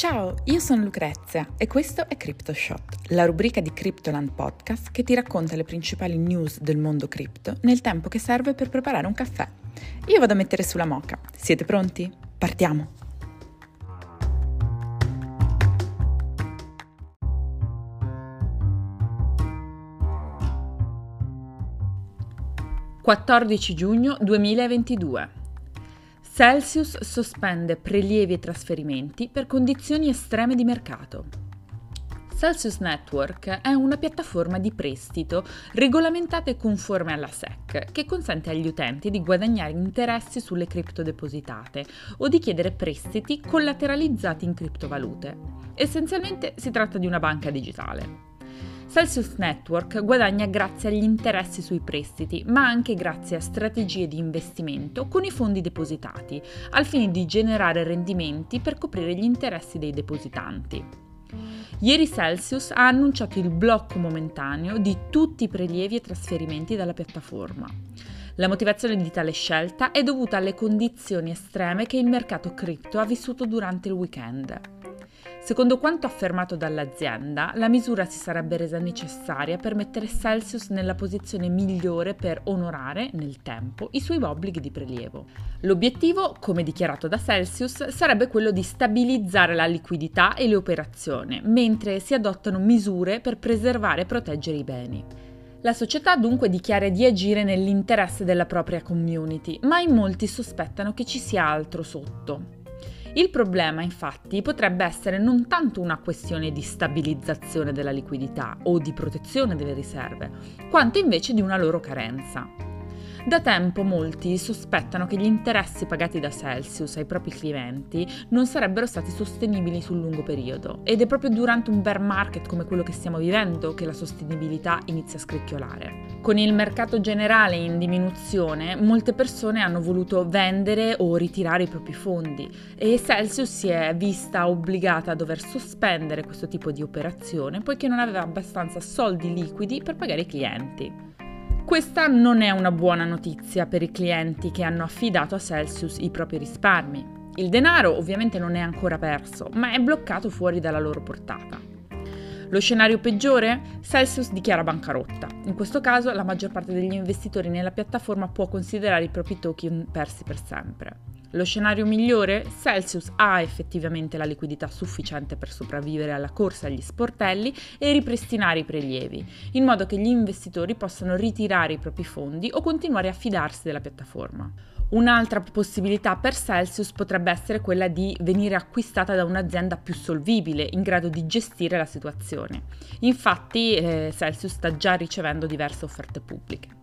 Ciao, io sono Lucrezia e questo è CryptoShot, la rubrica di Cryptoland Podcast che ti racconta le principali news del mondo cripto nel tempo che serve per preparare un caffè. Io vado a mettere sulla moca. Siete pronti? Partiamo! (14 giugno 2022) Celsius sospende prelievi e trasferimenti per condizioni estreme di mercato. Celsius Network è una piattaforma di prestito regolamentata e conforme alla SEC che consente agli utenti di guadagnare interessi sulle cripto depositate o di chiedere prestiti collateralizzati in criptovalute. Essenzialmente si tratta di una banca digitale. Celsius Network guadagna grazie agli interessi sui prestiti, ma anche grazie a strategie di investimento con i fondi depositati, al fine di generare rendimenti per coprire gli interessi dei depositanti. Ieri Celsius ha annunciato il blocco momentaneo di tutti i prelievi e trasferimenti dalla piattaforma. La motivazione di tale scelta è dovuta alle condizioni estreme che il mercato cripto ha vissuto durante il weekend. Secondo quanto affermato dall'azienda, la misura si sarebbe resa necessaria per mettere Celsius nella posizione migliore per onorare, nel tempo, i suoi obblighi di prelievo. L'obiettivo, come dichiarato da Celsius, sarebbe quello di stabilizzare la liquidità e le operazioni, mentre si adottano misure per preservare e proteggere i beni. La società dunque dichiara di agire nell'interesse della propria community, ma in molti sospettano che ci sia altro sotto. Il problema infatti potrebbe essere non tanto una questione di stabilizzazione della liquidità o di protezione delle riserve, quanto invece di una loro carenza. Da tempo molti sospettano che gli interessi pagati da Celsius ai propri clienti non sarebbero stati sostenibili sul lungo periodo ed è proprio durante un bear market come quello che stiamo vivendo che la sostenibilità inizia a scricchiolare. Con il mercato generale in diminuzione, molte persone hanno voluto vendere o ritirare i propri fondi e Celsius si è vista obbligata a dover sospendere questo tipo di operazione poiché non aveva abbastanza soldi liquidi per pagare i clienti. Questa non è una buona notizia per i clienti che hanno affidato a Celsius i propri risparmi. Il denaro ovviamente non è ancora perso, ma è bloccato fuori dalla loro portata. Lo scenario peggiore? Celsius dichiara bancarotta. In questo caso la maggior parte degli investitori nella piattaforma può considerare i propri token persi per sempre. Lo scenario migliore? Celsius ha effettivamente la liquidità sufficiente per sopravvivere alla corsa agli sportelli e ripristinare i prelievi, in modo che gli investitori possano ritirare i propri fondi o continuare a fidarsi della piattaforma. Un'altra possibilità per Celsius potrebbe essere quella di venire acquistata da un'azienda più solvibile, in grado di gestire la situazione. Infatti eh, Celsius sta già ricevendo diverse offerte pubbliche.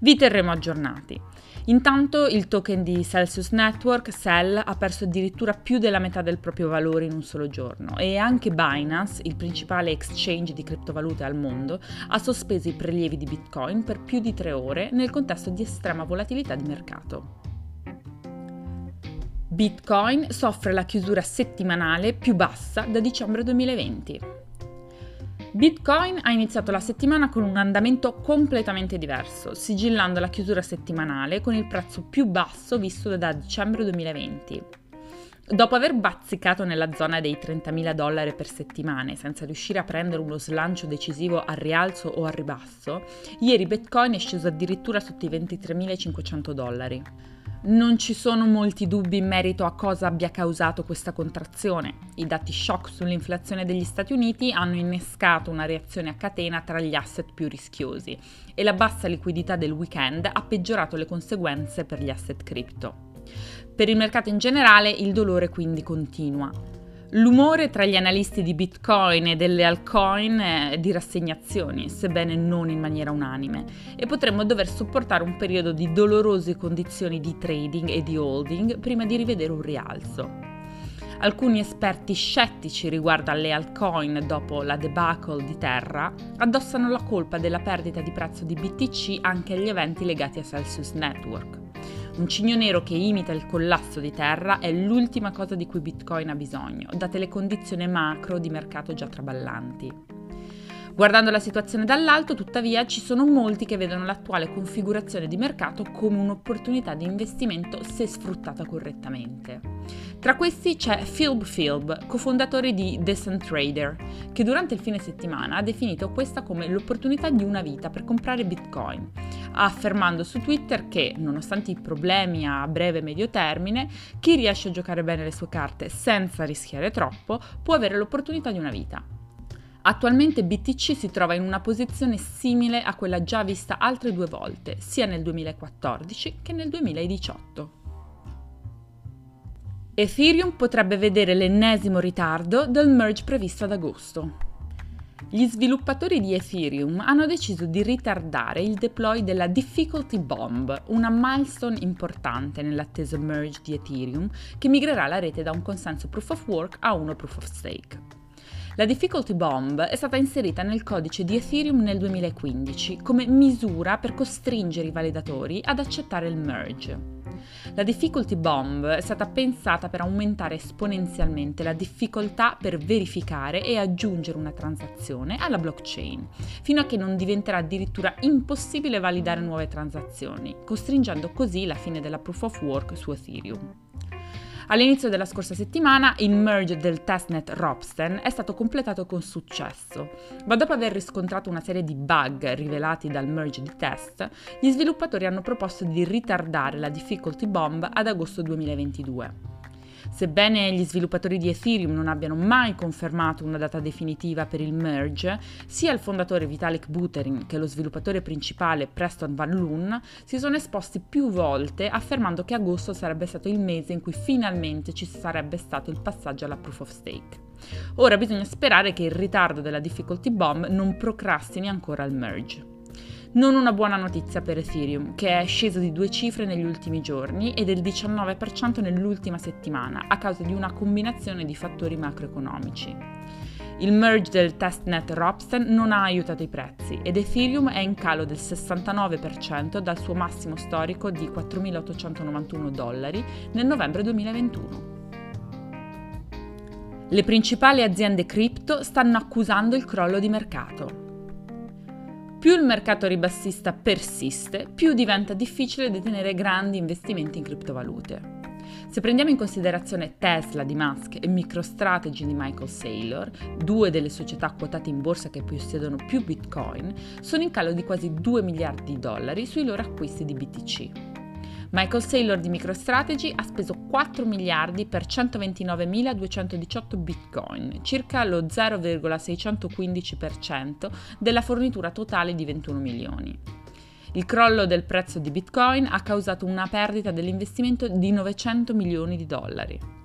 Vi terremo aggiornati. Intanto il token di Celsius Network, Cell, ha perso addirittura più della metà del proprio valore in un solo giorno e anche Binance, il principale exchange di criptovalute al mondo, ha sospeso i prelievi di Bitcoin per più di tre ore nel contesto di estrema volatilità di mercato. Bitcoin soffre la chiusura settimanale più bassa da dicembre 2020. Bitcoin ha iniziato la settimana con un andamento completamente diverso, sigillando la chiusura settimanale con il prezzo più basso visto da dicembre 2020. Dopo aver bazzicato nella zona dei 30.000 dollari per settimane senza riuscire a prendere uno slancio decisivo al rialzo o al ribasso, ieri Bitcoin è sceso addirittura sotto i 23.500 dollari. Non ci sono molti dubbi in merito a cosa abbia causato questa contrazione. I dati shock sull'inflazione degli Stati Uniti hanno innescato una reazione a catena tra gli asset più rischiosi e la bassa liquidità del weekend ha peggiorato le conseguenze per gli asset cripto. Per il mercato in generale il dolore quindi continua. L'umore tra gli analisti di Bitcoin e delle altcoin è di rassegnazioni, sebbene non in maniera unanime, e potremmo dover sopportare un periodo di dolorose condizioni di trading e di holding prima di rivedere un rialzo. Alcuni esperti scettici riguardo alle altcoin dopo la debacle di Terra addossano la colpa della perdita di prezzo di BTC anche agli eventi legati a Celsius Network. Un cigno nero che imita il collasso di terra è l'ultima cosa di cui Bitcoin ha bisogno, date le condizioni macro di mercato già traballanti. Guardando la situazione dall'alto, tuttavia, ci sono molti che vedono l'attuale configurazione di mercato come un'opportunità di investimento se sfruttata correttamente. Tra questi c'è Philb Philb, cofondatore di Decent Trader, che durante il fine settimana ha definito questa come l'opportunità di una vita per comprare Bitcoin, affermando su Twitter che, nonostante i problemi a breve e medio termine, chi riesce a giocare bene le sue carte senza rischiare troppo può avere l'opportunità di una vita. Attualmente BTC si trova in una posizione simile a quella già vista altre due volte, sia nel 2014 che nel 2018. Ethereum potrebbe vedere l'ennesimo ritardo del merge previsto ad agosto. Gli sviluppatori di Ethereum hanno deciso di ritardare il deploy della Difficulty Bomb, una milestone importante nell'atteso merge di Ethereum che migrerà la rete da un consenso proof of work a uno proof of stake. La difficulty bomb è stata inserita nel codice di Ethereum nel 2015 come misura per costringere i validatori ad accettare il merge. La difficulty bomb è stata pensata per aumentare esponenzialmente la difficoltà per verificare e aggiungere una transazione alla blockchain, fino a che non diventerà addirittura impossibile validare nuove transazioni, costringendo così la fine della proof of work su Ethereum. All'inizio della scorsa settimana il merge del testnet Ropsten è stato completato con successo, ma dopo aver riscontrato una serie di bug rivelati dal merge di test, gli sviluppatori hanno proposto di ritardare la difficulty bomb ad agosto 2022. Sebbene gli sviluppatori di Ethereum non abbiano mai confermato una data definitiva per il merge, sia il fondatore Vitalik Buterin che lo sviluppatore principale Preston Van Loon si sono esposti più volte affermando che agosto sarebbe stato il mese in cui finalmente ci sarebbe stato il passaggio alla proof of stake. Ora bisogna sperare che il ritardo della difficulty bomb non procrastini ancora il merge. Non una buona notizia per Ethereum, che è sceso di due cifre negli ultimi giorni e del 19% nell'ultima settimana, a causa di una combinazione di fattori macroeconomici. Il merge del testnet Ropsten non ha aiutato i prezzi ed Ethereum è in calo del 69% dal suo massimo storico di 4.891 dollari nel novembre 2021. Le principali aziende cripto stanno accusando il crollo di mercato. Più il mercato ribassista persiste, più diventa difficile detenere grandi investimenti in criptovalute. Se prendiamo in considerazione Tesla di Musk e MicroStrategy di Michael Saylor, due delle società quotate in borsa che possiedono più Bitcoin, sono in calo di quasi 2 miliardi di dollari sui loro acquisti di BTC. Michael Saylor di MicroStrategy ha speso 4 miliardi per 129.218 bitcoin, circa lo 0,615% della fornitura totale di 21 milioni. Il crollo del prezzo di bitcoin ha causato una perdita dell'investimento di 900 milioni di dollari.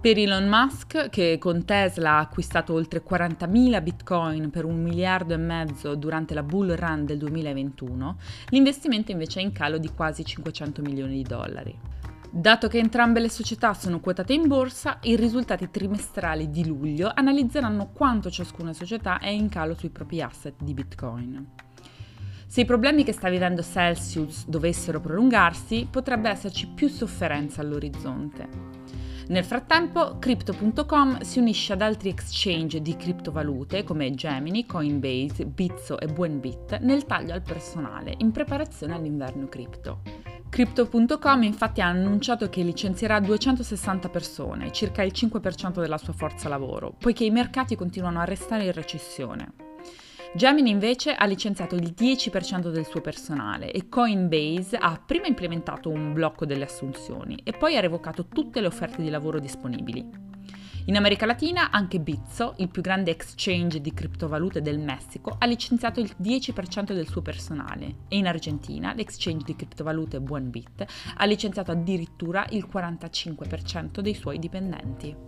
Per Elon Musk, che con Tesla ha acquistato oltre 40.000 bitcoin per un miliardo e mezzo durante la bull run del 2021, l'investimento invece è in calo di quasi 500 milioni di dollari. Dato che entrambe le società sono quotate in borsa, i risultati trimestrali di luglio analizzeranno quanto ciascuna società è in calo sui propri asset di bitcoin. Se i problemi che sta vivendo Celsius dovessero prolungarsi, potrebbe esserci più sofferenza all'orizzonte. Nel frattempo, Crypto.com si unisce ad altri exchange di criptovalute come Gemini, Coinbase, Bitso e Buenbit nel taglio al personale in preparazione all'inverno cripto. Crypto.com infatti ha annunciato che licenzierà 260 persone, circa il 5% della sua forza lavoro, poiché i mercati continuano a restare in recessione. Gemini invece ha licenziato il 10% del suo personale e Coinbase ha prima implementato un blocco delle assunzioni e poi ha revocato tutte le offerte di lavoro disponibili. In America Latina anche Bitso, il più grande exchange di criptovalute del Messico, ha licenziato il 10% del suo personale e in Argentina l'exchange di criptovalute Buenbit ha licenziato addirittura il 45% dei suoi dipendenti.